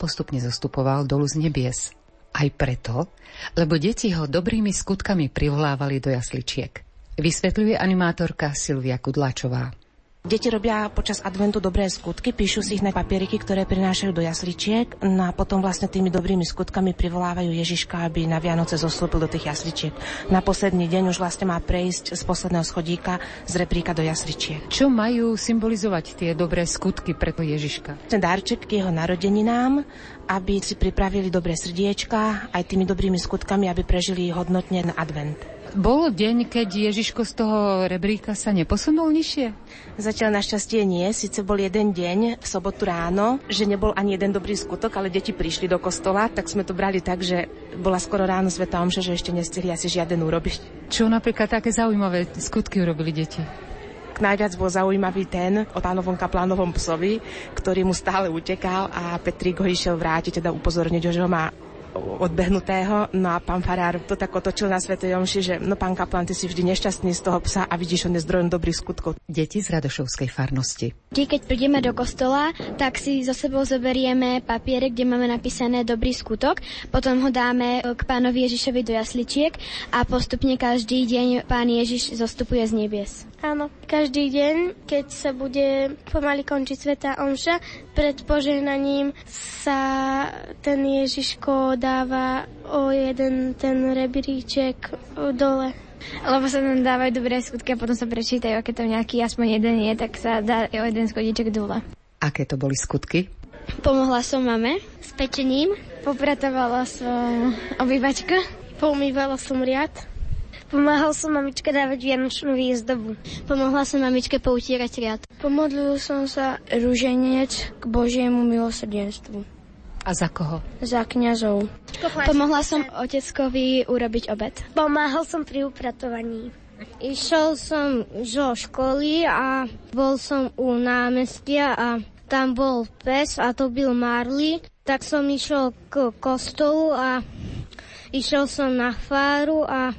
postupne zostupoval dolu z nebies. Aj preto, lebo deti ho dobrými skutkami privolávali do jasličiek. Vysvetľuje animátorka Silvia Kudláčová. Deti robia počas adventu dobré skutky, píšu si ich na papieriky, ktoré prinášajú do jasličiek no a potom vlastne tými dobrými skutkami privolávajú Ježiška, aby na Vianoce zostúpil do tých jasličiek. Na posledný deň už vlastne má prejsť z posledného schodíka z repríka do jasličiek. Čo majú symbolizovať tie dobré skutky pre Ježiška? Ten darček k jeho narodeninám, aby si pripravili dobré srdiečka aj tými dobrými skutkami, aby prežili hodnotne na advent. Bol deň, keď Ježiško z toho rebríka sa neposunul nižšie? Zatiaľ našťastie nie. Sice bol jeden deň v sobotu ráno, že nebol ani jeden dobrý skutok, ale deti prišli do kostola, tak sme to brali tak, že bola skoro ráno Sveta Omša, že ešte nestihli asi žiaden urobiť. Čo napríklad také zaujímavé skutky urobili deti? najviac bol zaujímavý ten o pánovom kaplánovom psovi, ktorý mu stále utekal a Petrík ho išiel vrátiť, teda upozorniť ho, že ho má odbehnutého. No a pán Farár to tak otočil na Svetej Omši, že no pán Kaplan, ty si vždy nešťastný z toho psa a vidíš, on je zdrojom dobrých skutkov. Deti z Radošovskej farnosti. Vždy, keď prídeme do kostola, tak si so sebou zoberieme papiere, kde máme napísané dobrý skutok, potom ho dáme k pánovi Ježišovi do jasličiek a postupne každý deň pán Ježiš zostupuje z nebies. Áno, každý deň, keď sa bude pomaly končiť Sveta Omša, pred požehnaním sa ten Ježiško dáva o jeden ten rebríček dole. Lebo sa tam dávajú dobré skutky a potom sa prečítajú, aké tam nejaký aspoň jeden je, tak sa dá o jeden schodíček dole. Aké to boli skutky? Pomohla som mame s pečením. Popratovala som obývačka. Poumývala som riad. Pomáhal som mamičke dávať vianočnú výzdobu. Pomohla som mamičke poutierať riad. Pomodlil som sa rúženec k Božiemu milosrdenstvu. A za koho? Za kňazov. Pomohla som oteckovi urobiť obed. Pomáhal som pri upratovaní. Išiel som zo školy a bol som u námestia a tam bol pes a to byl Marley. Tak som išiel k kostolu a išiel som na fáru a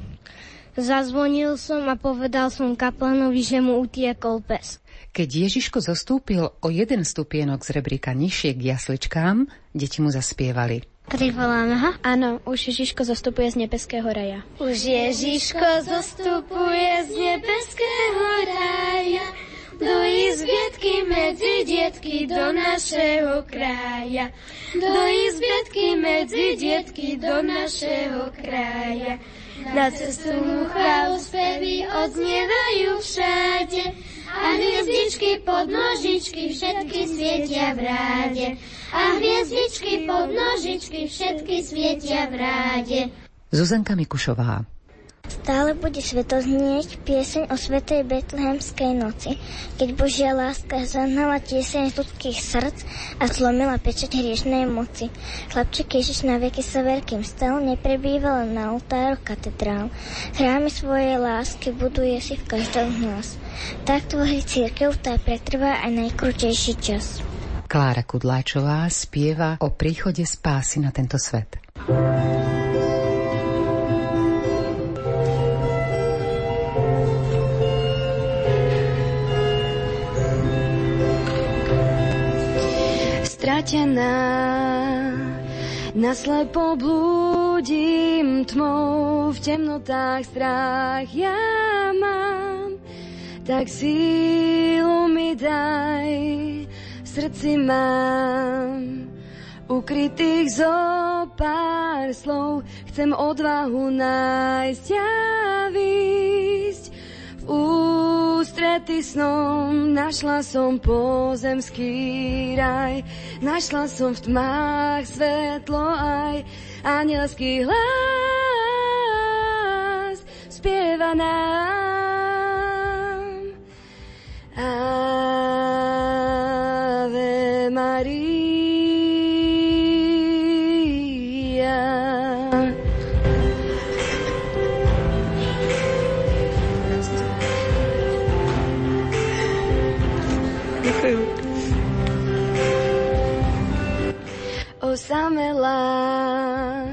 Zazvonil som a povedal som kaplanovi, že mu utiekol pes. Keď Ježiško zostúpil o jeden stupienok z rebríka nižšie k jasličkám, deti mu zaspievali. Privoláme ho? Áno, už Ježiško zostupuje z nebeského raja. Už Ježiško zostupuje z nebeského raja do izbietky medzi dietky do našeho kraja. Do izbietky medzi dietky do našeho kraja. Na cestu mu chválu spevy odznievajú všade a hviezdičky pod nožičky všetky svietia v ráde. A hviezdičky pod nožičky všetky svietia v ráde. Zuzanka Mikušová Stále bude sveto znieť pieseň o svetej betlehemskej noci, keď Božia láska zahnala tieseň ľudských srdc a zlomila pečať hriešnej moci. Chlapček Ježiš na veky sa veľkým stal, neprebýval na oltáru katedrál. Chrámy svojej lásky buduje si v každom z nás. Tak tvorí církev, tá pretrvá aj najkrutejší čas. Klára Kudláčová spieva o príchode spásy na tento svet. Stratená. Naslepo blúdim tmou, v temnotách strach ja mám. Tak sílu mi daj, v srdci mám. Ukrytých zo pár slov, chcem odvahu nájsť a výjsť. V ústrety snom našla som pozemský raj, našla som v tmách svetlo aj anielský hlas spieva nám. Ave Maria. Osamelá.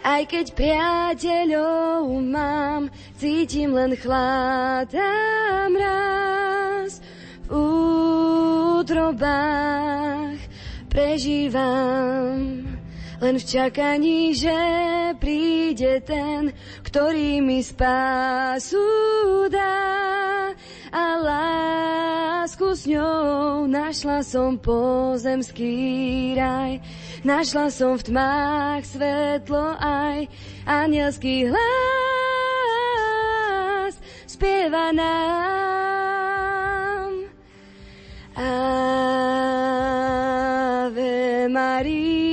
Aj keď priateľov mám, cítim len chlad a mraz. V útrobách prežívam len v čakaní, že príde ten, ktorý mi spásu dá. A lásku s ňou našla som pozemský raj. Našla som v tmách svetlo aj anielský hlas spieva nám. Ave Maria.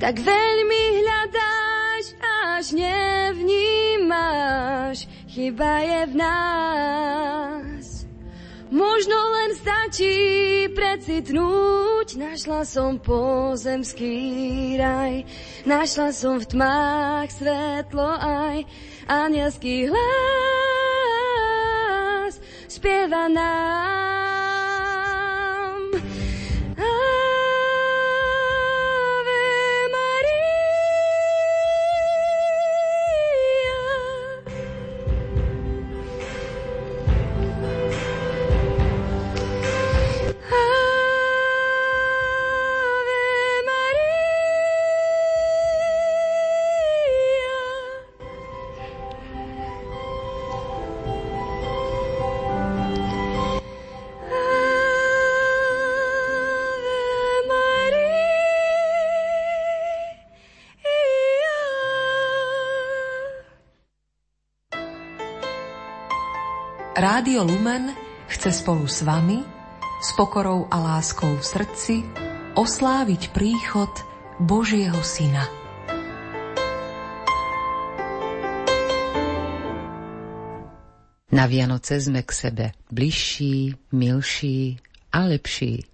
Tak veľmi hľadáš, až nevnímaš, chyba je v nás. Možno len stačí precitnúť, našla som pozemský raj, našla som v tmách svetlo aj anielský hlas spieva nás. Rádio Lumen chce spolu s vami, s pokorou a láskou v srdci, osláviť príchod Božieho Syna. Na Vianoce sme k sebe bližší, milší a lepší.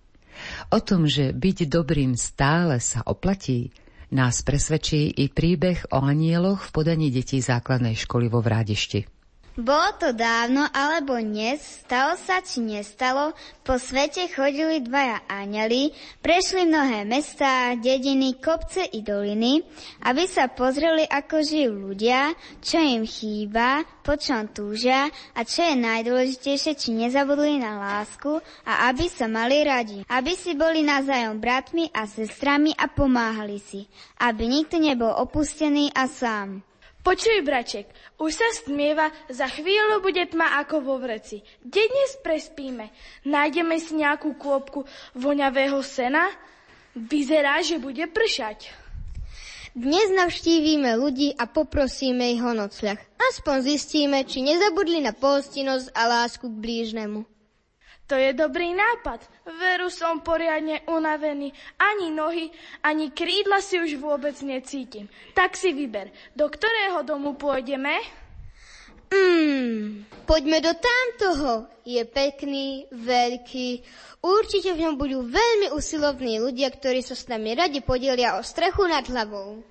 O tom, že byť dobrým stále sa oplatí, nás presvedčí i príbeh o anieloch v podaní detí základnej školy vo Vrádišti. Bolo to dávno alebo dnes, stalo sa či nestalo, po svete chodili dvaja áneli, prešli mnohé mestá, dediny, kopce i doliny, aby sa pozreli, ako žijú ľudia, čo im chýba, po čom túžia a čo je najdôležitejšie, či nezabudli na lásku a aby sa mali radi, aby si boli navzájom bratmi a sestrami a pomáhali si, aby nikto nebol opustený a sám. Počuj, braček, už sa stmieva, za chvíľu bude tma ako vo vreci. Kde dnes prespíme? Nájdeme si nejakú kôpku voňavého sena? Vyzerá, že bude pršať. Dnes navštívime ľudí a poprosíme ich o nocľah. Aspoň zistíme, či nezabudli na pohostinnosť a lásku k blížnemu. To je dobrý nápad. Veru som poriadne unavený. Ani nohy, ani krídla si už vôbec necítim. Tak si vyber, do ktorého domu pôjdeme? Hmm, poďme do tamtoho. Je pekný, veľký. Určite v ňom budú veľmi usilovní ľudia, ktorí sa s nami radi podelia o strechu nad hlavou.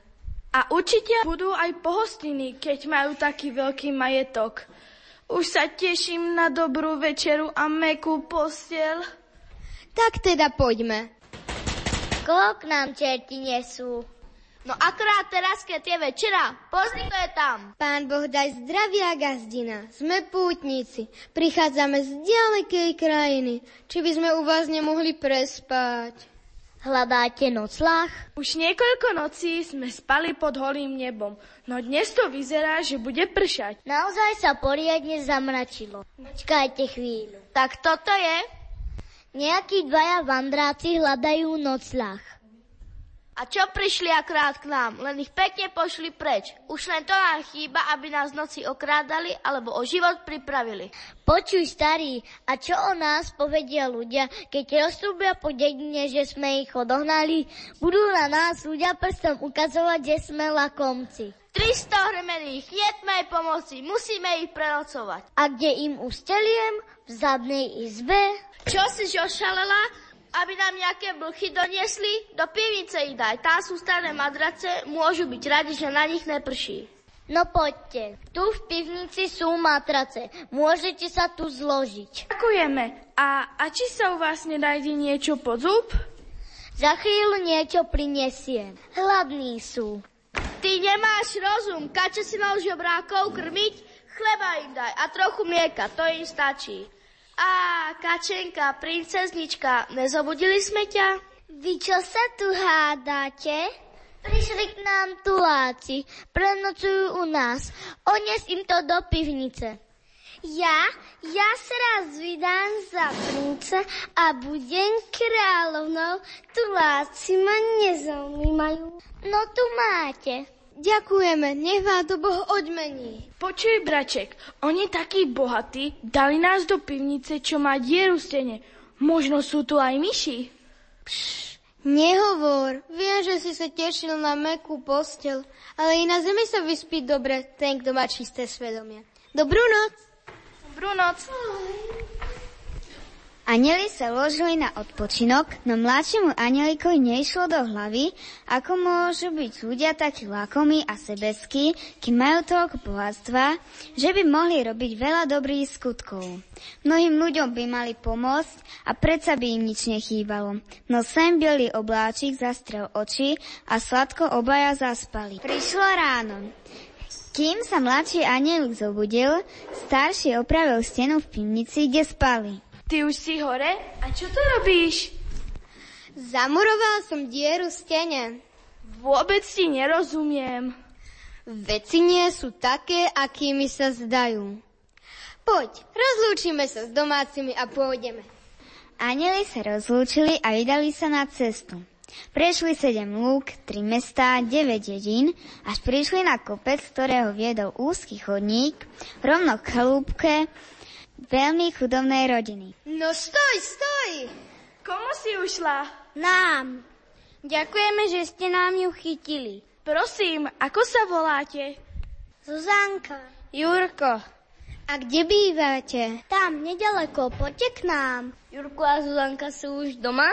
A určite budú aj pohostiny, keď majú taký veľký majetok. Už sa teším na dobrú večeru a mekú postiel. Tak teda poďme. Koho k nám čerti nesú? No akorát teraz, keď je večera, pozri, je tam. Pán Boh daj zdravia gazdina. Sme pútnici. Prichádzame z ďalekej krajiny. Či by sme u vás nemohli prespať? Hľadáte noclách? Už niekoľko nocí sme spali pod holým nebom, no dnes to vyzerá, že bude pršať. Naozaj sa poriadne zamračilo. Počkajte chvíľu. Tak toto je? Nejakí dvaja vandráci hľadajú noclách. A čo prišli akrát k nám? Len ich pekne pošli preč. Už len to nám chýba, aby nás noci okrádali alebo o život pripravili. Počuj, starý, a čo o nás povedia ľudia, keď roztrúbia po dedine, že sme ich odohnali? Budú na nás ľudia prstom ukazovať, že sme lakomci. 300 hremených, jedmej pomoci, musíme ich prenocovať. A kde im usteliem? V zadnej izbe? Čo si ošalela? Aby nám nejaké blchy doniesli? Do pivnice ich daj, tam sú staré madrace, môžu byť radi, že na nich neprší. No poďte, tu v pivnici sú matrace, môžete sa tu zložiť. Ďakujeme. A, a či sa u vás nedajde niečo pod zub? Za chvíľu niečo prinesiem. Hladní sú. Ty nemáš rozum, kače si mal žobrákov krmiť? Chleba im daj a trochu mlieka, to im stačí. A kačenka, princeznička, nezobudili sme ťa? Vy čo sa tu hádate? Prišli k nám tuláci, prenocujú u nás. Ones im to do pivnice. Ja, ja sa raz vydám za prince a budem kráľovnou. Tuláci ma nezaujímajú. No tu máte. Ďakujeme, nech vám to Boh odmení. Počuj, braček, oni takí bohatí, dali nás do pivnice, čo má dieru stene. Možno sú tu aj myši. Pš, Nehovor, viem, že si sa tešil na mekú postel, ale i na zemi sa vyspí dobre ten, kto má čisté svedomie. Dobrú noc. Dobrú noc. Aneli sa ložili na odpočinok, no mladšiemu anielikovi neišlo do hlavy, ako môžu byť ľudia takí lakomí a sebeskí, kým majú toľko bohatstva, že by mohli robiť veľa dobrých skutkov. Mnohým ľuďom by mali pomôcť a predsa by im nič nechýbalo. No sem bielý obláčik zastrel oči a sladko obaja zaspali. Prišlo ráno. Kým sa mladší anielik zobudil, starší opravil stenu v pivnici, kde spali. Ty už si hore? A čo to robíš? Zamuroval som dieru v stene. Vôbec ti nerozumiem. Veci nie sú také, akými sa zdajú. Poď, rozlúčime sa s domácimi a pôjdeme. Anjeli sa rozlúčili a vydali sa na cestu. Prešli sedem lúk, tri mestá, deväť dedín, až prišli na kopec, ktorého viedol úzky chodník, rovno k chalúbke, veľmi chudobnej rodiny. No stoj, stoj! Komu si ušla? Nám. Ďakujeme, že ste nám ju chytili. Prosím, ako sa voláte? Zuzanka. Jurko. A kde bývate? Tam, nedaleko, poďte k nám. Jurko a Zuzanka sú už doma?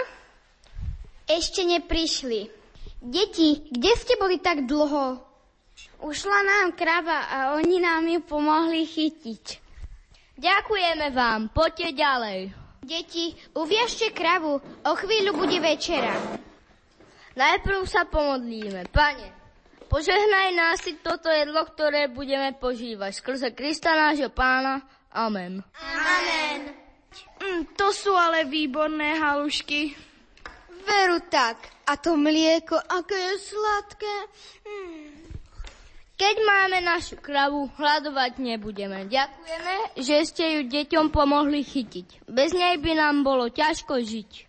Ešte neprišli. Deti, kde ste boli tak dlho? Ušla nám krava a oni nám ju pomohli chytiť. Ďakujeme vám, poďte ďalej. Deti, uviažte kravu, o chvíľu bude večera. Najprv sa pomodlíme. Pane, požehnaj nás si toto jedlo, ktoré budeme požívať. Skrze Krista nášho pána. Amen. Amen. Mm, to sú ale výborné halušky. Veru tak. A to mlieko, aké je sladké. Mm. Keď máme našu kravu, hľadovať nebudeme. Ďakujeme, že ste ju deťom pomohli chytiť. Bez nej by nám bolo ťažko žiť.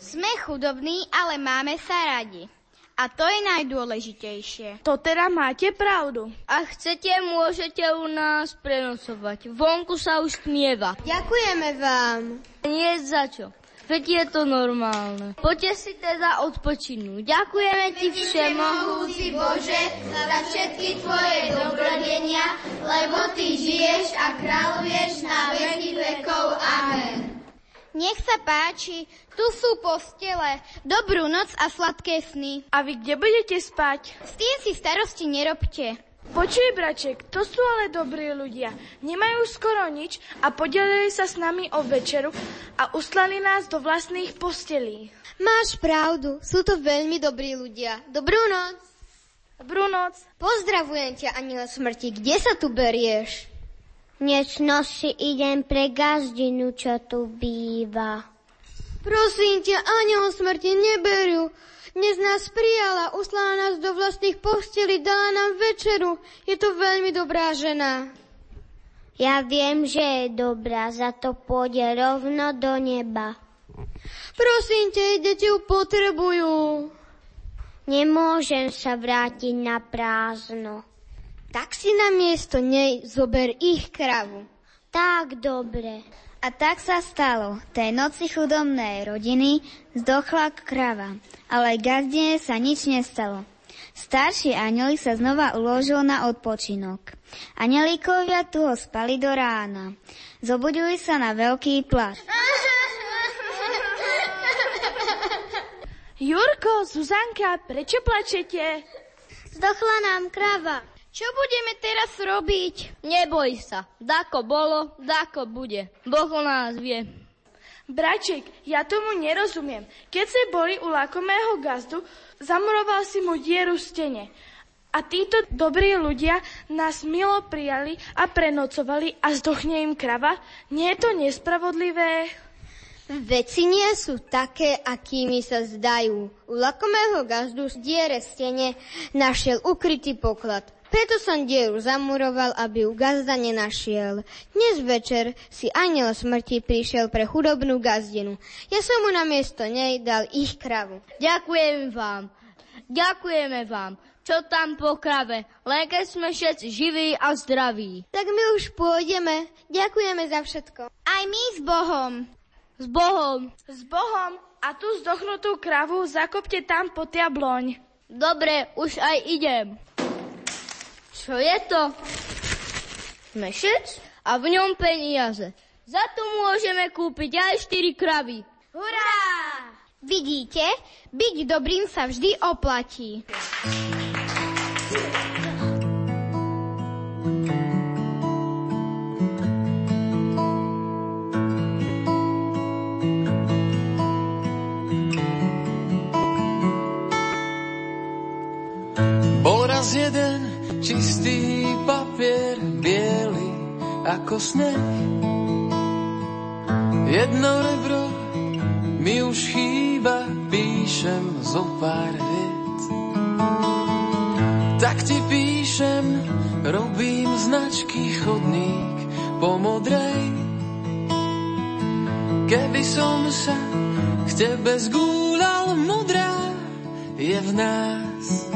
Sme chudobní, ale máme sa radi. A to je najdôležitejšie. To teda máte pravdu. Ak chcete, môžete u nás prenocovať. Vonku sa už tmieva. Ďakujeme vám. Nie za čo. Veď je to normálne. Poďte si teda odpočinúť. Ďakujeme ti všemohúci Bože za všetky tvoje dobrodenia, lebo ty žiješ a kráľuješ na veky vekov. Amen. Nech sa páči, tu sú postele. Dobrú noc a sladké sny. A vy kde budete spať? S tým si starosti nerobte. Počuj, braček, to sú ale dobrí ľudia. Nemajú skoro nič a podelili sa s nami o večeru a uslali nás do vlastných postelí. Máš pravdu, sú to veľmi dobrí ľudia. Dobrú noc. Dobrú noc. Pozdravujem ťa, aniel smrti. Kde sa tu berieš? Dnes noci idem pre gazdinu, čo tu býva. Prosím ťa, aniel smrti, neberú. Dnes nás prijala, uslala nás do vlastných postelí, dala nám večeru. Je to veľmi dobrá žena. Ja viem, že je dobrá, za to pôjde rovno do neba. Prosím ťa, deti ju potrebujú. Nemôžem sa vrátiť na prázdno. Tak si na miesto nej zober ich kravu. Tak dobre. A tak sa stalo. Tej noci chudobnej rodiny zdochla krava, ale gazdine sa nič nestalo. Starší anielik sa znova uložil na odpočinok. Anielikovia tu ho spali do rána. Zobudili sa na veľký plač. Jurko, Zuzanka, prečo plačete? Zdochla nám krava. Čo budeme teraz robiť? Neboj sa, dako bolo, dako bude. Boh nás vie. Braček, ja tomu nerozumiem. Keď ste boli u lakomého gazdu, zamuroval si mu dieru v stene. A títo dobrí ľudia nás milo prijali a prenocovali a zdochne im krava? Nie je to nespravodlivé? Veci nie sú také, akými sa zdajú. U lakomého gazdu z diere stene našiel ukrytý poklad. Preto som dieru zamuroval, aby ju gazda nenašiel. Dnes večer si aniel smrti prišiel pre chudobnú gazdinu. Ja som mu na miesto nej dal ich kravu. Ďakujem vám. Ďakujeme vám. Čo tam po krave? Len keď sme všetci živí a zdraví. Tak my už pôjdeme. Ďakujeme za všetko. Aj my s Bohom. S Bohom. S Bohom. A tú zdochnutú kravu zakopte tam po jabloň. Dobre, už aj idem. Čo je to? Mešec? A v ňom peniaze. Za to môžeme kúpiť aj 4 kravy. Hurá! Vidíte, byť dobrým sa vždy oplatí. raz jeden čistý papier, biely ako sneh. Jedno rebro mi už chýba, píšem zo pár viet. Tak ti píšem, robím značky chodník po modrej. Keby som sa k tebe zgúľal, modrá je v nás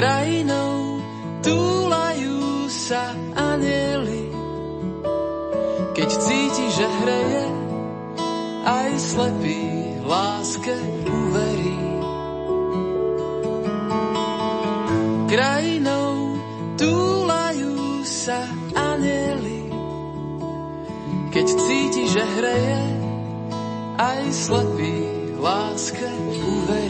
krajinou túlajú sa anieli. Keď cíti, že hreje, aj slepý láske uverí. Krajinou túlajú sa anieli. Keď cíti, že hreje, aj slepý láske uverí.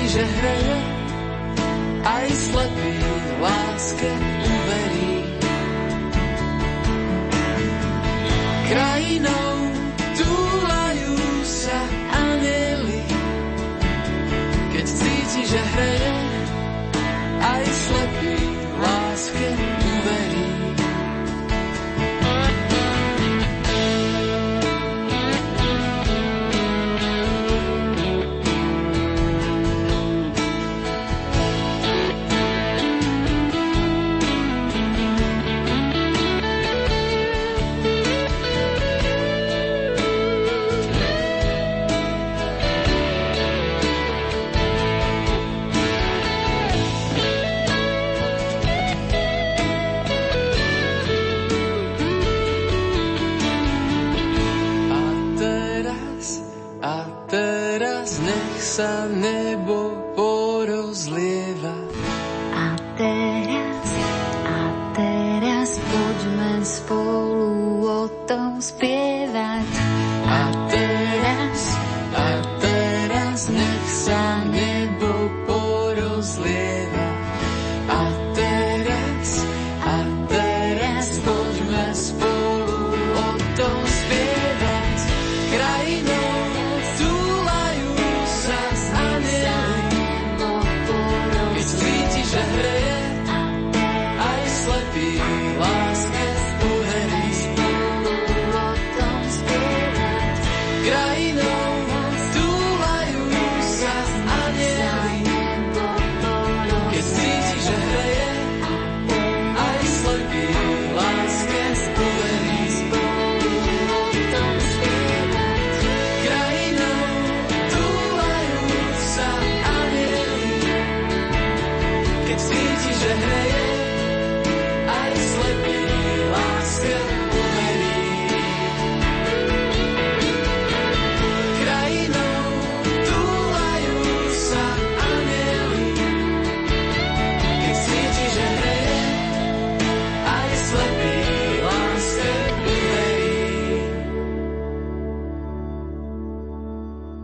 cíti, že hreje,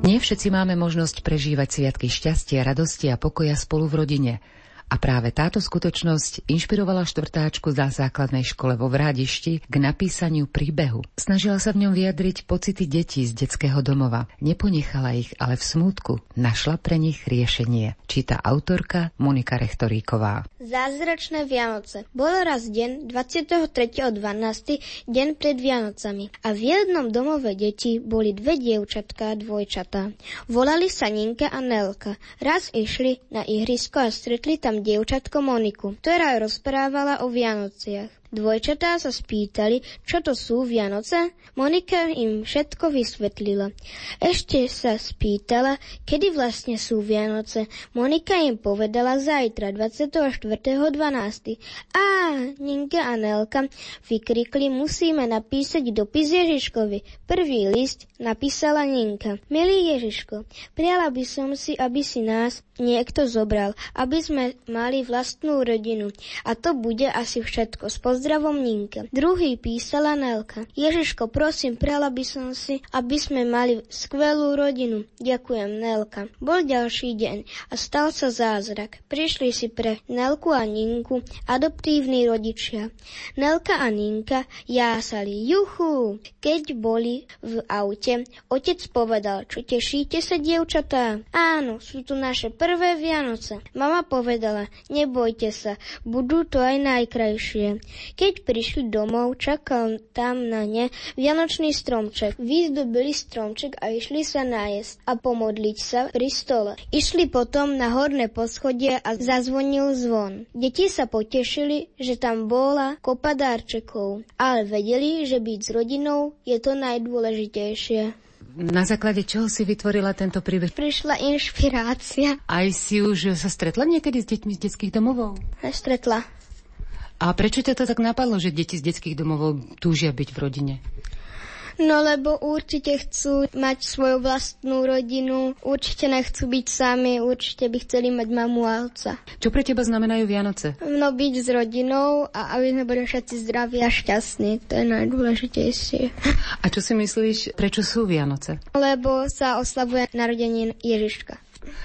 Nie všetci máme možnosť prežívať sviatky šťastia, radosti a pokoja spolu v rodine. A práve táto skutočnosť inšpirovala štvrtáčku na základnej škole vo Vrádišti k napísaniu príbehu. Snažila sa v ňom vyjadriť pocity detí z detského domova. Neponechala ich, ale v smútku našla pre nich riešenie. Číta autorka Monika Rechtoríková. Zázračné Vianoce. Bolo raz deň 23.12. deň pred Vianocami a v jednom domove detí boli dve dievčatka a dvojčatá. Volali sa Ninka a Nelka. Raz išli na ihrisko a stretli tam dievčatko Moniku, ktorá rozprávala o Vianociach. Dvojčatá sa spýtali, čo to sú Vianoce. Monika im všetko vysvetlila. Ešte sa spýtala, kedy vlastne sú Vianoce. Monika im povedala zajtra, 24.12. Á, Ninka a Nelka vykrikli, musíme napísať dopis Ježiškovi. Prvý list napísala Ninka. Milý Ježiško, prijala by som si, aby si nás niekto zobral, aby sme mali vlastnú rodinu. A to bude asi všetko. S pozdravom Ninka. Druhý písala Nelka. Ježiško, prosím, prala by som si, aby sme mali skvelú rodinu. Ďakujem, Nelka. Bol ďalší deň a stal sa zázrak. Prišli si pre Nelku a Ninku adoptívni rodičia. Nelka a Ninka jásali juchu. Keď boli v aute, otec povedal, čo tešíte sa, dievčatá? Áno, sú tu naše prvé Vianoce. Mama povedala, nebojte sa, budú to aj najkrajšie. Keď prišli domov, čakal tam na ne vianočný stromček. Vyzdobili stromček a išli sa nájsť a pomodliť sa pri stole. Išli potom na horné poschodie a zazvonil zvon. Deti sa potešili, že tam bola kopa dárčekov, ale vedeli, že byť s rodinou je to najdôležitejšie. Na základe čoho si vytvorila tento príbeh? Prišla inšpirácia. Aj si už sa stretla niekedy s deťmi z detských domovov? Stretla. A prečo ťa to tak napadlo, že deti z detských domovov túžia byť v rodine? No lebo určite chcú mať svoju vlastnú rodinu, určite nechcú byť sami, určite by chceli mať mamu a otca. Čo pre teba znamenajú Vianoce? No byť s rodinou a aby sme boli všetci zdraví a šťastní, to je najdôležitejšie. A čo si myslíš, prečo sú Vianoce? Lebo sa oslavuje narodenie Ježiška.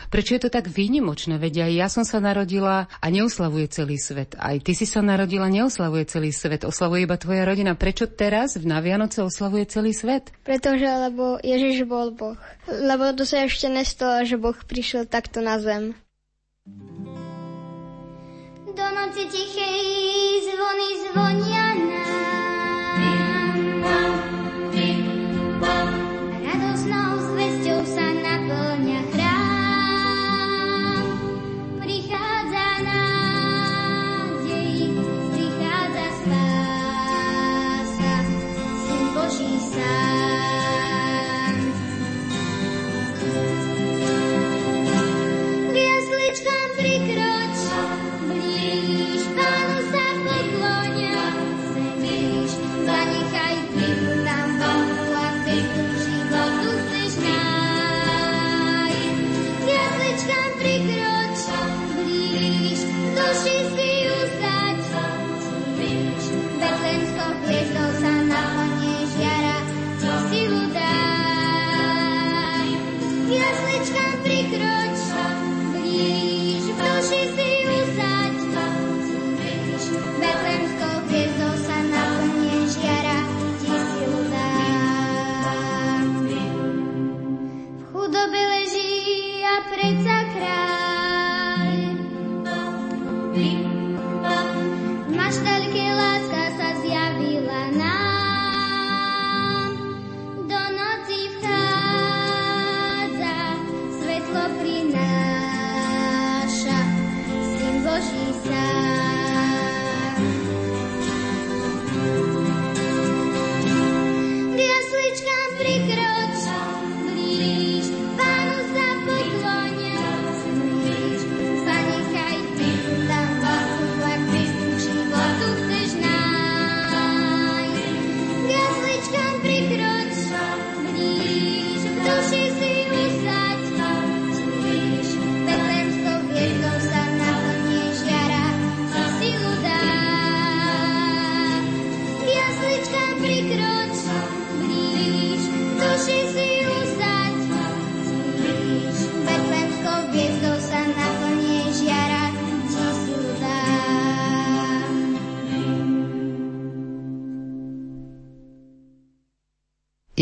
Prečo je to tak výnimočné? Veď aj ja som sa narodila a neoslavuje celý svet. Aj ty si sa narodila, neoslavuje celý svet. Oslavuje iba tvoja rodina. Prečo teraz na Vianoce oslavuje celý svet? Pretože, lebo Ježiš bol Boh. Lebo to sa ešte nestalo, že Boh prišiel takto na zem. Do noci tichej zvony zvonia nám. Radosnou zvesťou sa naplňa jasličkám prikroč,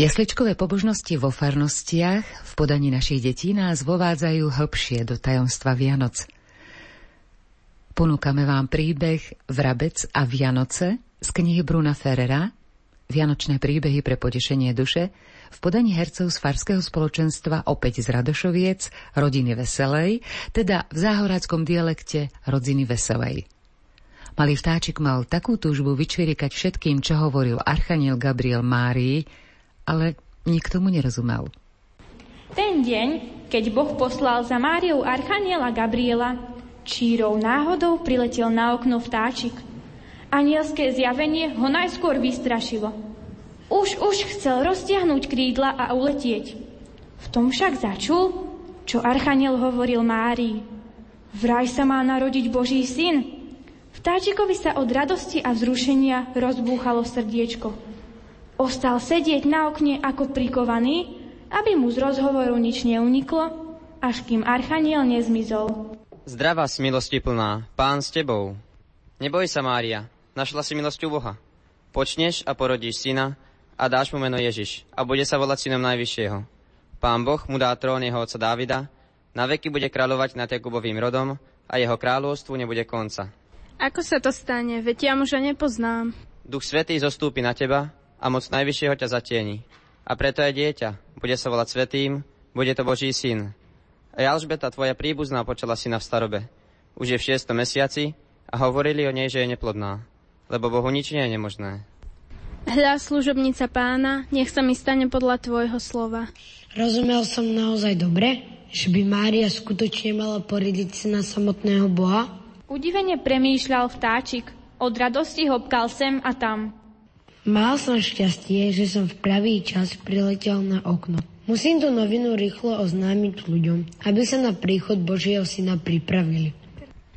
Jesličkové pobožnosti vo farnostiach v podaní našich detí nás vovádzajú hlbšie do tajomstva Vianoc. Ponúkame vám príbeh Vrabec a Vianoce z knihy Bruna Ferrera Vianočné príbehy pre potešenie duše v podaní hercov z Farského spoločenstva opäť z Radošoviec, rodiny Veselej, teda v záhoráckom dialekte rodziny Veselej. Malý vtáčik mal takú túžbu vyčvirikať všetkým, čo hovoril Archaniel Gabriel Márii, ale nikto mu nerozumel. Ten deň, keď Boh poslal za Máriou Archaniela Gabriela, čírou náhodou priletel na okno vtáčik. Anielské zjavenie ho najskôr vystrašilo. Už, už chcel roztiahnuť krídla a uletieť. V tom však začul, čo Archaniel hovoril Márii. Vraj sa má narodiť Boží syn. Vtáčikovi sa od radosti a vzrušenia rozbúchalo srdiečko. Ostal sedieť na okne ako prikovaný, aby mu z rozhovoru nič neuniklo, až kým Archaniel nezmizol. Zdravá si milosti plná, pán s tebou. Neboj sa, Mária, našla si milosť u Boha. Počneš a porodíš syna a dáš mu meno Ježiš a bude sa volať synom Najvyššieho. Pán Boh mu dá trón jeho otca Dávida, na veky bude kráľovať nad Jakubovým rodom a jeho kráľovstvu nebude konca. Ako sa to stane, veď ja muža nepoznám. Duch Svetý zostúpi na teba a moc Najvyššieho ťa zatieni. A preto aj dieťa bude sa volať Svetým, bude to Boží syn. A Alžbeta, tvoja príbuzná, počala syna v starobe. Už je v šiestom mesiaci a hovorili o nej, že je neplodná. Lebo Bohu nič nie je nemožné. Hľa služobnica pána, nech sa mi stane podľa tvojho slova. Rozumel som naozaj dobre, že by Mária skutočne mala porodiť syna samotného Boha? Udivene premýšľal vtáčik. Od radosti hopkal sem a tam. Mal som šťastie, že som v pravý čas priletel na okno. Musím tú novinu rýchlo oznámiť ľuďom, aby sa na príchod Božieho syna pripravili.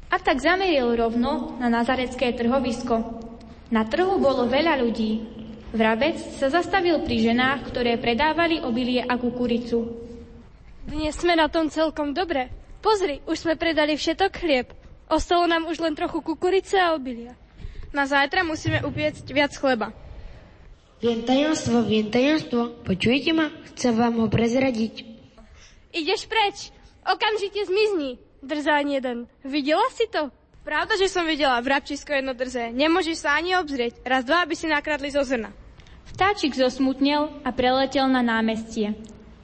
A tak zameril rovno na nazarecké trhovisko. Na trhu bolo veľa ľudí. Vrabec sa zastavil pri ženách, ktoré predávali obilie a kukuricu. Dnes sme na tom celkom dobre. Pozri, už sme predali všetok chlieb. Ostalo nám už len trochu kukurice a obilia. Na zajtra musíme upiecť viac chleba. Viem tajomstvo, viem tajomstvo. Počujete ma? Chcem vám ho prezradiť. Ideš preč. Okamžite zmizni. Drzán jeden. Videla si to? Pravda, že som videla vrabčisko jedno drze. Nemôžeš sa ani obzrieť. Raz, dva, aby si nakradli zo zrna. Vtáčik zosmutnel a preletel na námestie.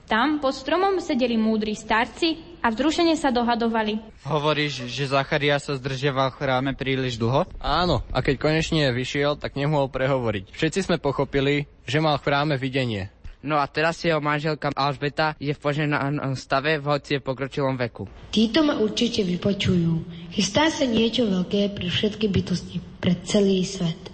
Tam pod stromom sedeli múdri starci a vzrušene sa dohadovali. Hovoríš, že Zacharia sa zdržiaval v chráme príliš dlho? Áno, a keď konečne vyšiel, tak nemohol prehovoriť. Všetci sme pochopili, že mal v chráme videnie. No a teraz jeho manželka Alžbeta je v poženanom stave, v hoci je pokročilom veku. Títo ma určite vypočujú. Chystá sa niečo veľké pre všetky bytosti, pre celý svet.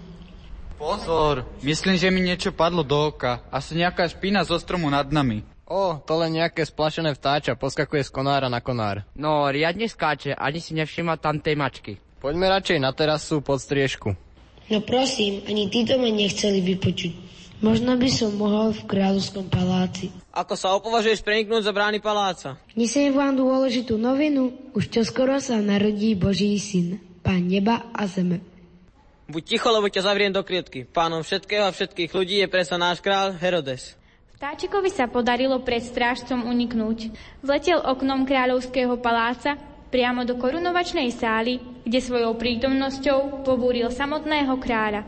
Pozor, myslím, že mi niečo padlo do oka. Asi nejaká špina zo stromu nad nami. O, to len nejaké splašené vtáča, poskakuje z konára na konár. No, riadne skáče, ani si nevšimla tam tej mačky. Poďme radšej na terasu pod striežku. No prosím, ani títo ma nechceli vypočuť. Možno by som mohol v kráľovskom paláci. Ako sa opovažuješ preniknúť za brány paláca? Nesiem vám dôležitú novinu. Už čoskoro sa narodí Boží syn, pán neba a zeme. Buď ticho, lebo ťa zavriem do krietky. Pánom všetkého a všetkých ľudí je presa náš král Herodes. Vtáčikovi sa podarilo pred strážcom uniknúť. Vletel oknom kráľovského paláca priamo do korunovačnej sály, kde svojou prítomnosťou pobúril samotného kráľa.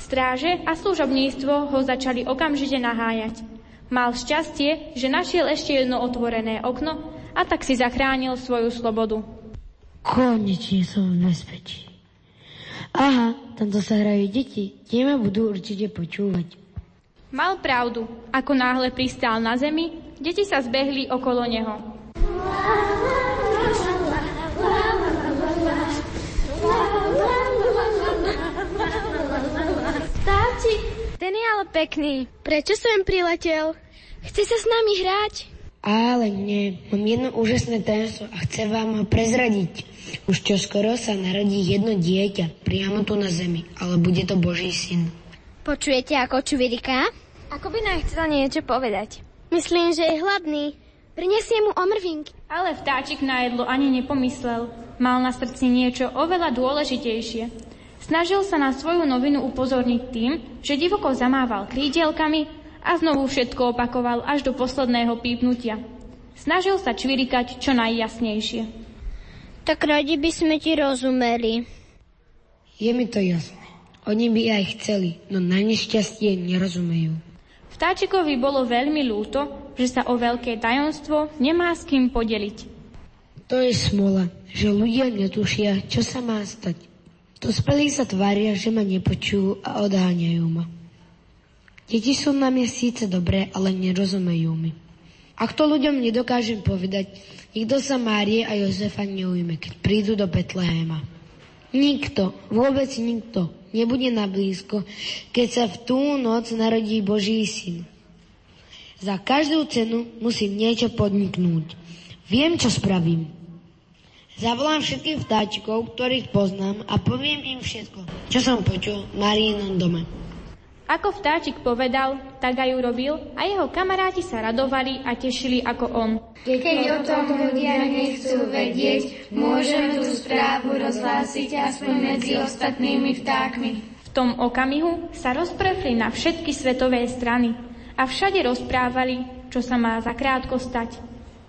Stráže a služobníctvo ho začali okamžite nahájať. Mal šťastie, že našiel ešte jedno otvorené okno a tak si zachránil svoju slobodu. Konečne som v bezpečí. Aha, tamto sa hrajú deti, tie ma budú určite počúvať. Mal pravdu. Ako náhle pristál na zemi, deti sa zbehli okolo neho. Stáci, ten je ale pekný. Prečo sem priletel? Chce sa s nami hrať? Ale nie, mám jedno úžasné tajomstvo a chcem vám ho prezradiť. Už čoskoro sa narodí jedno dieťa priamo tu na zemi, ale bude to Boží syn. Počujete, ako čuviriká? Ako by nám chcela niečo povedať. Myslím, že je hladný. Prinesie mu omrvinky. Ale vtáčik na jedlo ani nepomyslel. Mal na srdci niečo oveľa dôležitejšie. Snažil sa na svoju novinu upozorniť tým, že divoko zamával krídielkami a A znovu všetko opakoval až do posledného pípnutia. Snažil sa čvirikať čo najjasnejšie. Tak radi by sme ti rozumeli. Je mi to jasné. Oni by aj chceli, no na nešťastie nerozumejú. Vtáčikovi bolo veľmi ľúto, že sa o veľké tajomstvo nemá s kým podeliť. To je smola, že ľudia netušia, čo sa má stať. Dospelí sa tvária, že ma nepočujú a odháňajú ma. Deti sú na mňa síce dobré, ale nerozumejú mi. Ak to ľuďom nedokážem povedať, nikto sa Márie a Jozefa neujme, keď prídu do Betlehema. Nikto, vôbec nikto, nebude na blízko, keď sa v tú noc narodí Boží syn. Za každú cenu musím niečo podniknúť. Viem, čo spravím. Zavolám všetkých vtáčikov, ktorých poznám a poviem im všetko, čo som počul Marínom dome. Ako vtáčik povedal, tak aj urobil a jeho kamaráti sa radovali a tešili ako on. Keď o tom ľudia nechcú vedieť, môžeme tú správu rozhlásiť aspoň medzi ostatnými vtákmi. V tom okamihu sa rozprechli na všetky svetové strany a všade rozprávali, čo sa má zakrátko stať.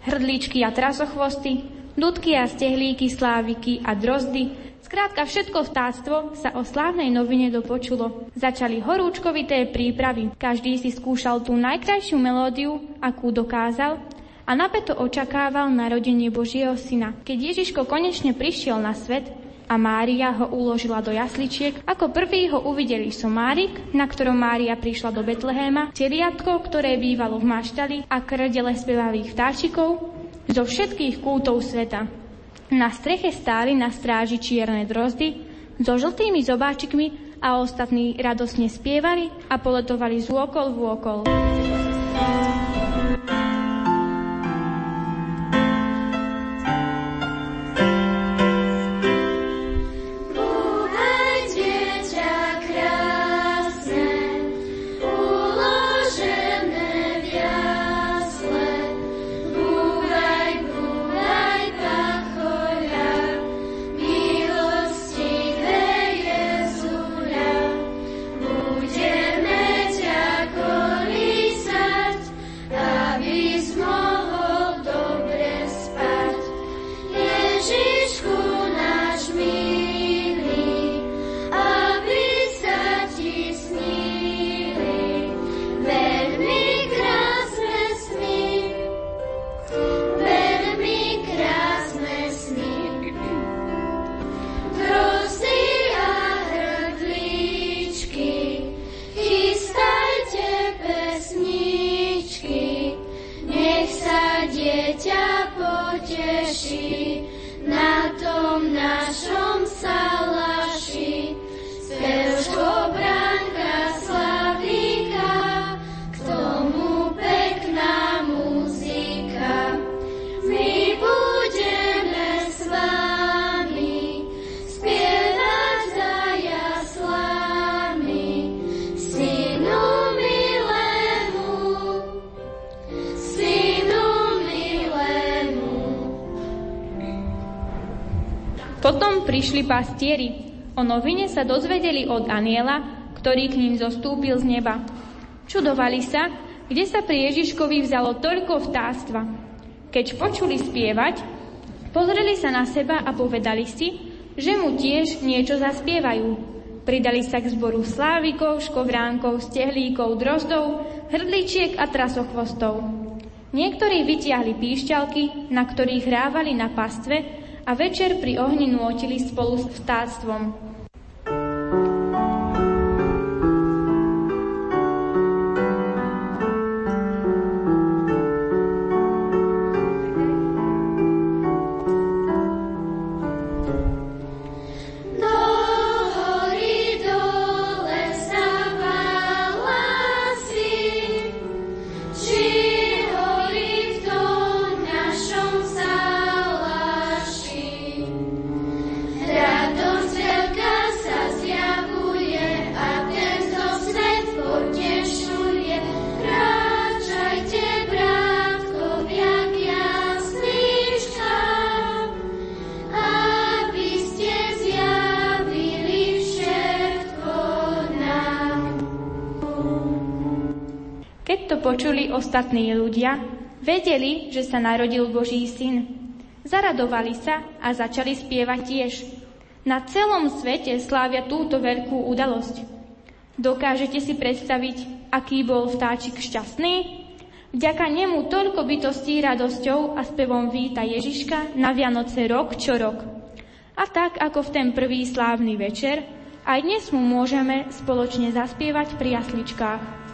Hrdličky a trasochvosty, dudky a stehlíky, sláviky a drozdy Skrátka všetko vtáctvo sa o slávnej novine dopočulo. Začali horúčkovité prípravy. Každý si skúšal tú najkrajšiu melódiu, akú dokázal a napeto očakával narodenie Božieho syna. Keď Ježiško konečne prišiel na svet, a Mária ho uložila do jasličiek. Ako prvý ho uvideli somárik, na ktorom Mária prišla do Betlehéma, teliatko, ktoré bývalo v maštali a krdele spevavých vtáčikov zo všetkých kútov sveta. Na streche stáli na stráži čierne drozdy so žltými zobáčikmi a ostatní radosne spievali a poletovali z úokol v úokol. Prišli pastieri. O novine sa dozvedeli od aniela, ktorý k ním zostúpil z neba. Čudovali sa, kde sa pri Ježiškovi vzalo toľko vtáctva. Keď počuli spievať, pozreli sa na seba a povedali si, že mu tiež niečo zaspievajú. Pridali sa k zboru slávikov, škovránkov, stehlíkov, drozdov, hrdličiek a trasochvostov. Niektorí vytiahli píšťalky, na ktorých hrávali na pastve a večer pri ohni nôtili spolu s vtáctvom. Počuli ostatní ľudia, vedeli, že sa narodil Boží syn. Zaradovali sa a začali spievať tiež. Na celom svete slávia túto veľkú udalosť. Dokážete si predstaviť, aký bol vtáčik šťastný? Vďaka nemu toľko bytostí radosťou a spevom víta Ježiška na Vianoce rok čo rok. A tak ako v ten prvý slávny večer, aj dnes mu môžeme spoločne zaspievať pri jasličkách.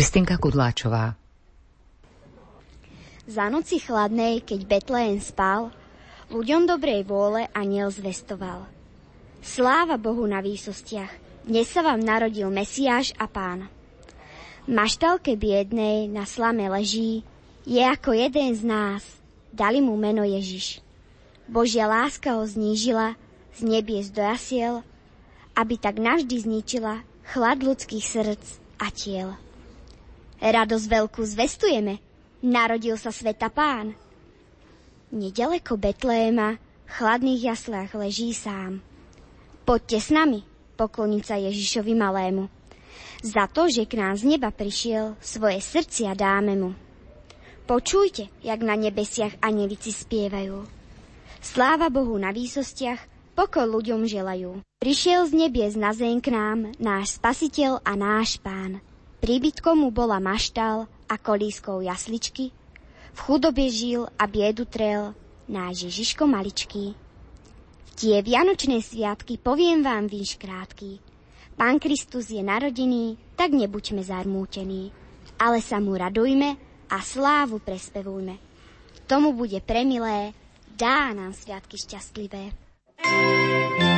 Kristinka Kudláčová Za noci chladnej, keď Betlehem spal, ľuďom dobrej vôle aniel zvestoval. Sláva Bohu na výsostiach, dnes sa vám narodil Mesiáš a Pán. Maštalke biednej na slame leží, je ako jeden z nás, dali mu meno Ježiš. Božia láska ho znížila, z nebies do jasiel, aby tak navždy zničila chlad ľudských srdc a tiel. Radosť veľkú zvestujeme. Narodil sa sveta pán. Nedaleko Betléma v chladných jaslách leží sám. Poďte s nami, pokloniť sa Ježišovi malému. Za to, že k nám z neba prišiel, svoje srdcia dáme mu. Počujte, jak na nebesiach anelici spievajú. Sláva Bohu na výsostiach, pokoj ľuďom želajú. Prišiel z nebies na zem k nám náš spasiteľ a náš pán. Príbytkom mu bola maštal a kolískou jasličky. V chudobe žil a biedu trel náš Ježiško maličký. V tie vianočné sviatky poviem vám výš krátky. Pán Kristus je narodený, tak nebuďme zarmútení, ale sa mu radujme a slávu prespevujme. Tomu bude premilé, dá nám sviatky šťastlivé. thank you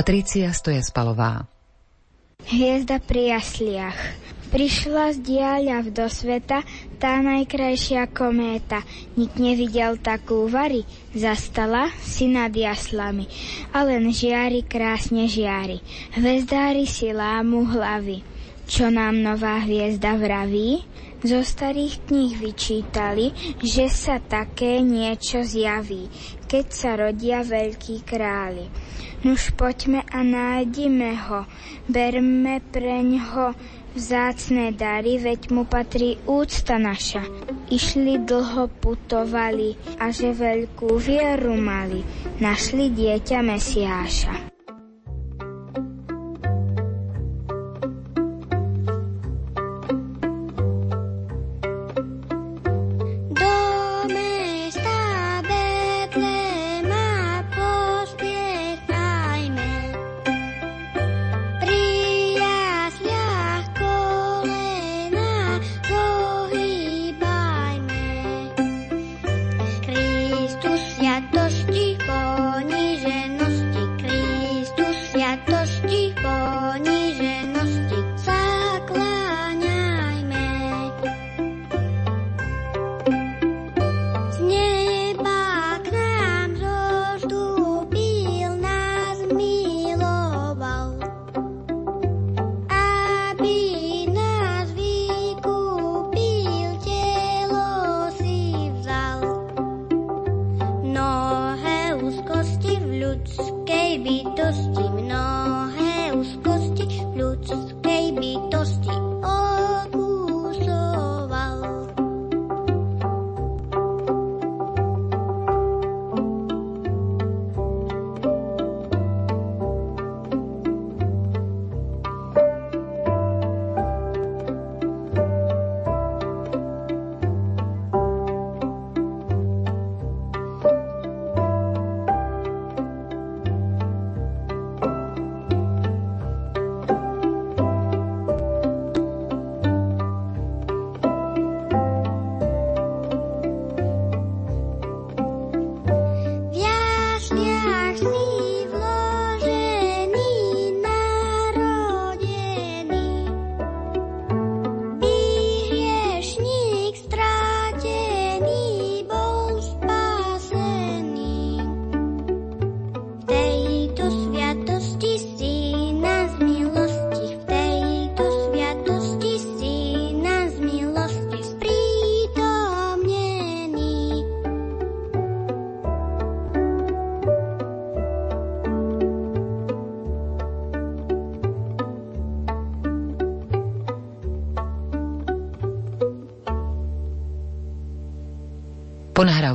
Patrícia Stoja-Spalová. Hviezda pri jasliach. Prišla z diaľa do sveta tá najkrajšia kométa. Nik nevidel takú vary. Zastala si nad jaslami. A len žiari krásne žiari. Hvezdári si lámu hlavy. Čo nám nová hviezda vraví? Zo starých kníh vyčítali, že sa také niečo zjaví, keď sa rodia veľkí králi. Nuž poďme a nájdime ho, berme preňho vzácne dary, veď mu patrí úcta naša. Išli dlho putovali a že veľkú vieru mali, našli dieťa Mesiáša.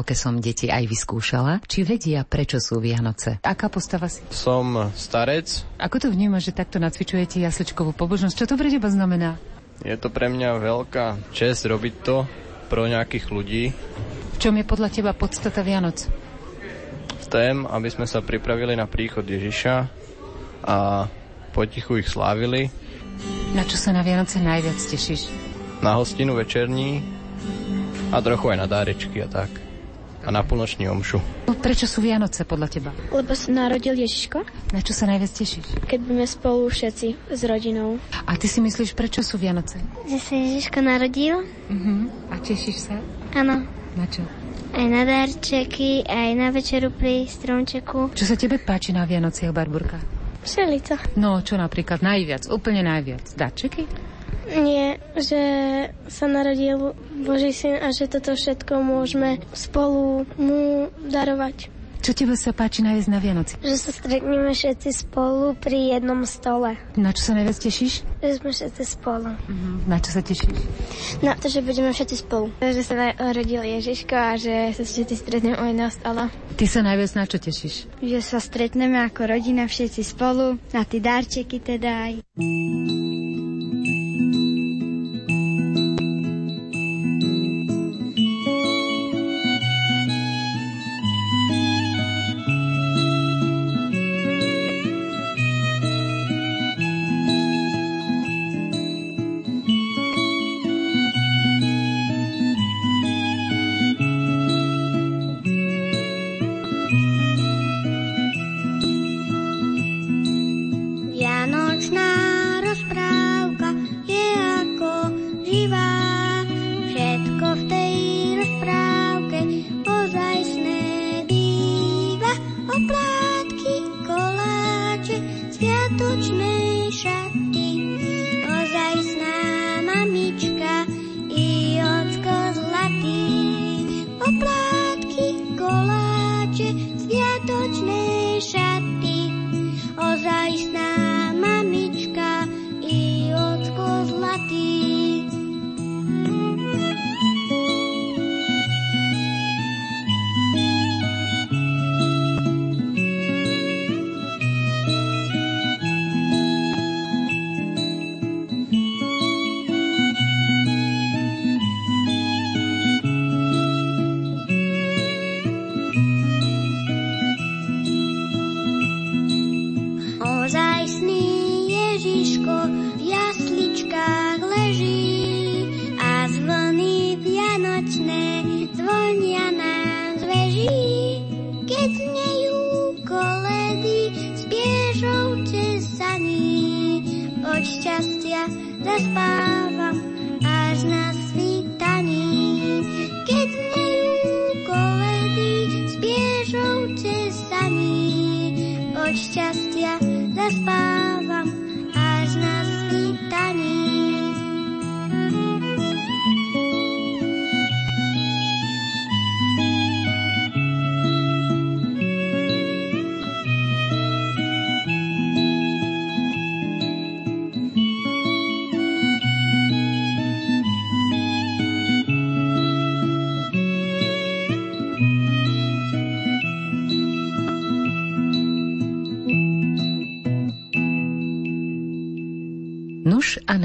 Nahrávke som deti aj vyskúšala, či vedia, prečo sú Vianoce. Aká postava si? Som starec. Ako to vnímaš, že takto nacvičujete jasličkovú pobožnosť? Čo to pre teba znamená? Je to pre mňa veľká čest robiť to pro nejakých ľudí. V čom je podľa teba podstata Vianoc? V tém, aby sme sa pripravili na príchod Ježiša a potichu ich slávili. Na čo sa na Vianoce najviac tešíš? Na hostinu večerní a trochu aj na dárečky a tak. A na polnoční omšu. Prečo sú Vianoce podľa teba? Lebo sa narodil Ježiško. Na čo sa najviac tešíš? Keď budeme spolu všetci s rodinou. A ty si myslíš, prečo sú Vianoce? Že sa Ježiško narodil? Uh-huh. A tešíš sa? Áno. Na čo? Aj na darčeky, aj na večeru pri stromčeku. Čo sa tebe páči na Vianociach, Barburka? Všelico. No, čo napríklad najviac, úplne najviac? Darčeky? Nie, že sa narodil Boží syn a že toto všetko môžeme spolu mu darovať. Čo tebe sa páči najviac na Vianoci? Že sa stretneme všetci spolu pri jednom stole. Na čo sa najviac tešíš? Že sme všetci spolu. Uh-huh. Na čo sa tešíš? Na to, že budeme všetci spolu. Že sa narodil Ježiško a že sa všetci stretneme o jedného stola. Ty sa najviac na čo tešíš? Že sa stretneme ako rodina všetci spolu, na tie darčeky teda aj.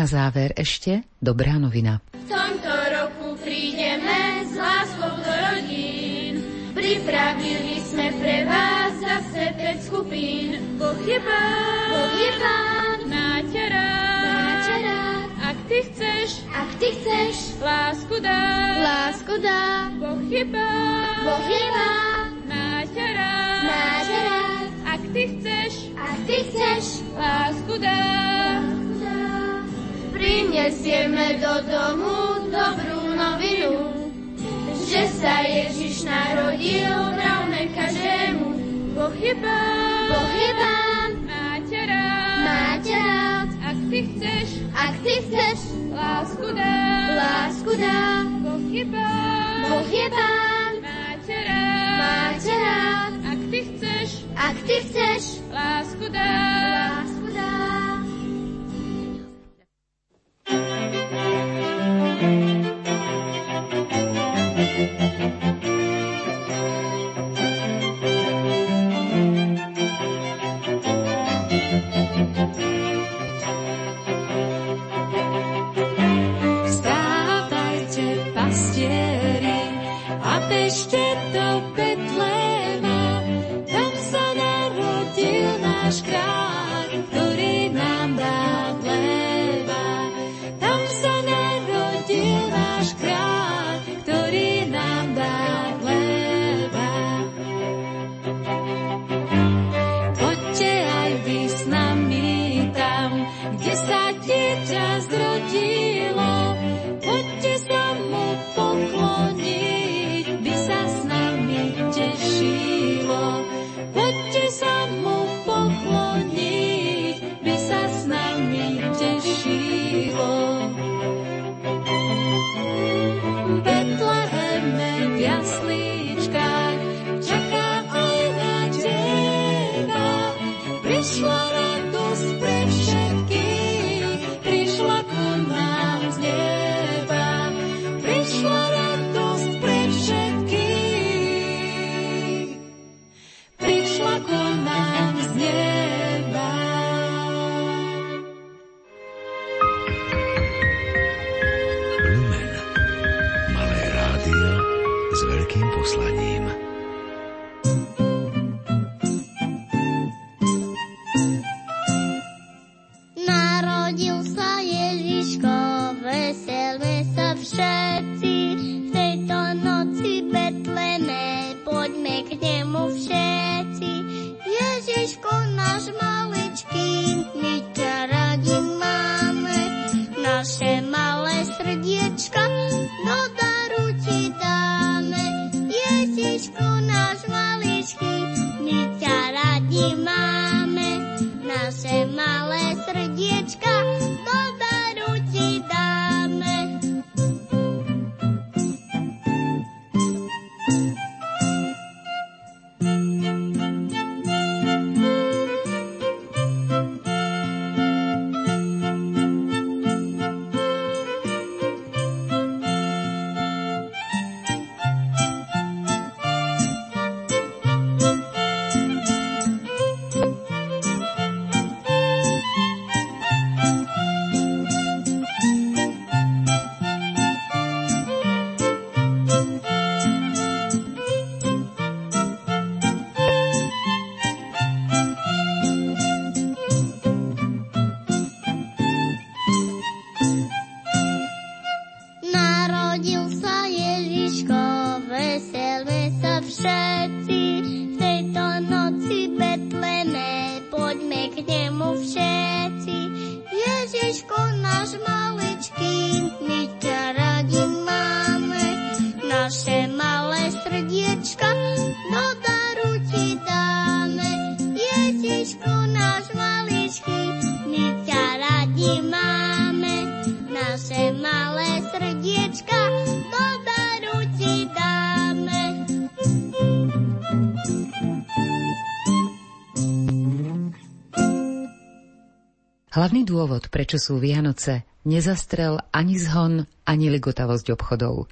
Na záver ešte dobrá novina. V tomto roku prídeme s láskou do rodín. Pripravili sme pre vás zase 5 skupín. Boh je pán, Boh je pán, máte rád, máte rád. Ak ty chceš, ak ty chceš, lásku dá, lásku dá. Boh je pán, Boh je pán, máte rád, máte rád. Ak ty chceš, ak ty chceš, lásku dá. Prinesieme do domu dobrú novinu, že sa Ježiš narodil, vravme každému. Je pán, máte rád, máte rád. Ak ty chceš, ak ty chceš, lásku dá, lásku dá. Boh je pán, máte rád, máte rád. Ak ty chceš, ak ty chceš, lásku dá, Hlavný dôvod, prečo sú Vianoce, nezastrel ani zhon, ani ligotavosť obchodov.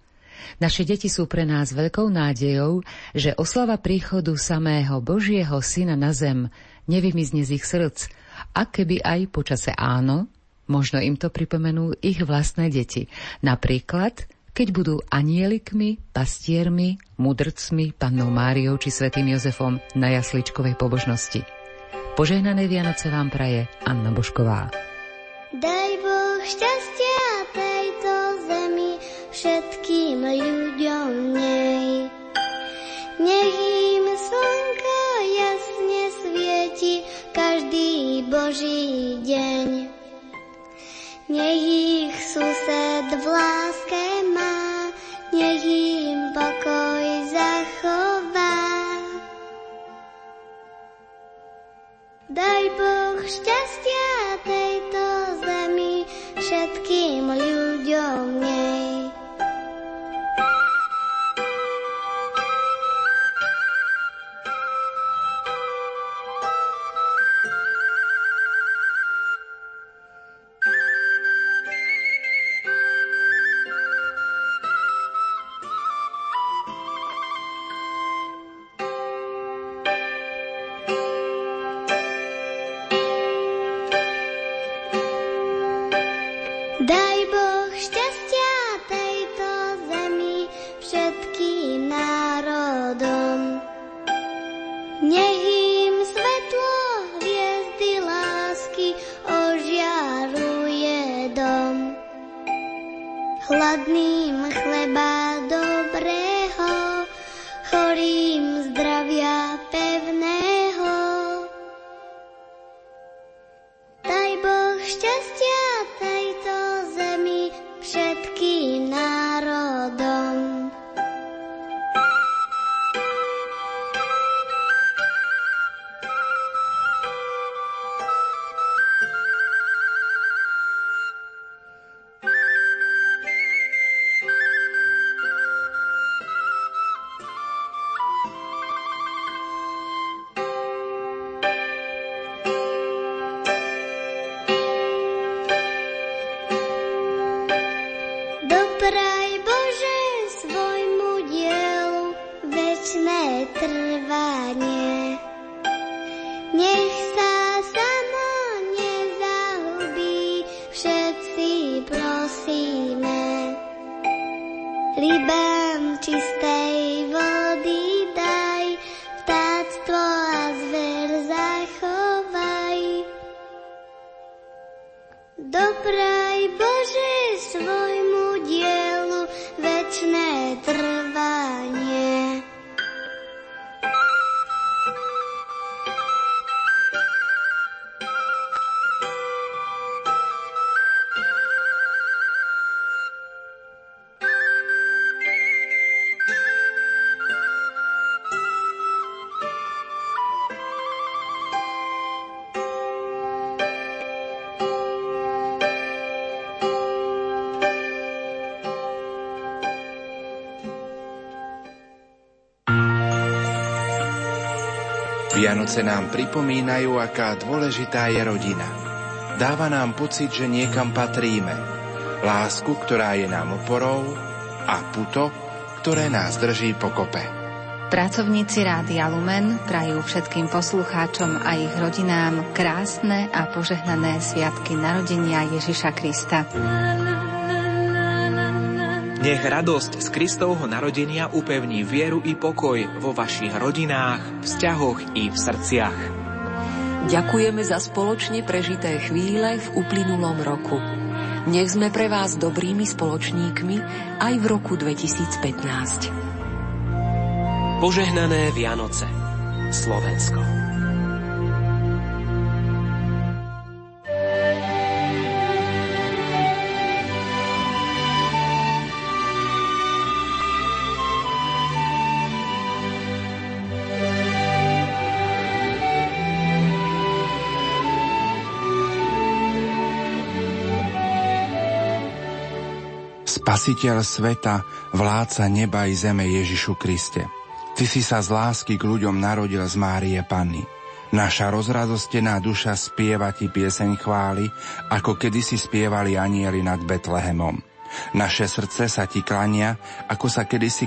Naše deti sú pre nás veľkou nádejou, že oslava príchodu samého Božieho Syna na zem nevymizne z ich srdc a keby aj počase áno, možno im to pripomenú ich vlastné deti. Napríklad, keď budú anielikmi, pastiermi, mudrcmi, pannou Máriou či svätým Jozefom na jasličkovej pobožnosti. Požehnané Vianoce vám praje Anna Bošková. Daj Boh šťastia tejto zemi všetkým ľuďom nej. Nech im slnko jasne svieti každý Boží deň. Nech ich sused v láske má, nech im pokoj Daj Boh šťastia tejto zemi všetkým ľuďom nej. Vianoce nám pripomínajú, aká dôležitá je rodina. Dáva nám pocit, že niekam patríme. Lásku, ktorá je nám oporou a puto, ktoré nás drží pokope. Pracovníci Rádia Lumen prajú všetkým poslucháčom a ich rodinám krásne a požehnané sviatky narodenia Ježiša Krista. Nech radosť z Kristovho narodenia upevní vieru i pokoj vo vašich rodinách, vzťahoch i v srdciach. Ďakujeme za spoločne prežité chvíle v uplynulom roku. Nech sme pre vás dobrými spoločníkmi aj v roku 2015. Požehnané Vianoce. Slovensko. Spasiteľ sveta, vládca neba i zeme Ježišu Kriste. Ty si sa z lásky k ľuďom narodil z Márie Panny. Naša rozradostená duša spieva ti pieseň chvály, ako kedysi spievali anieli nad Betlehemom. Naše srdce sa ti klania, ako sa kedysi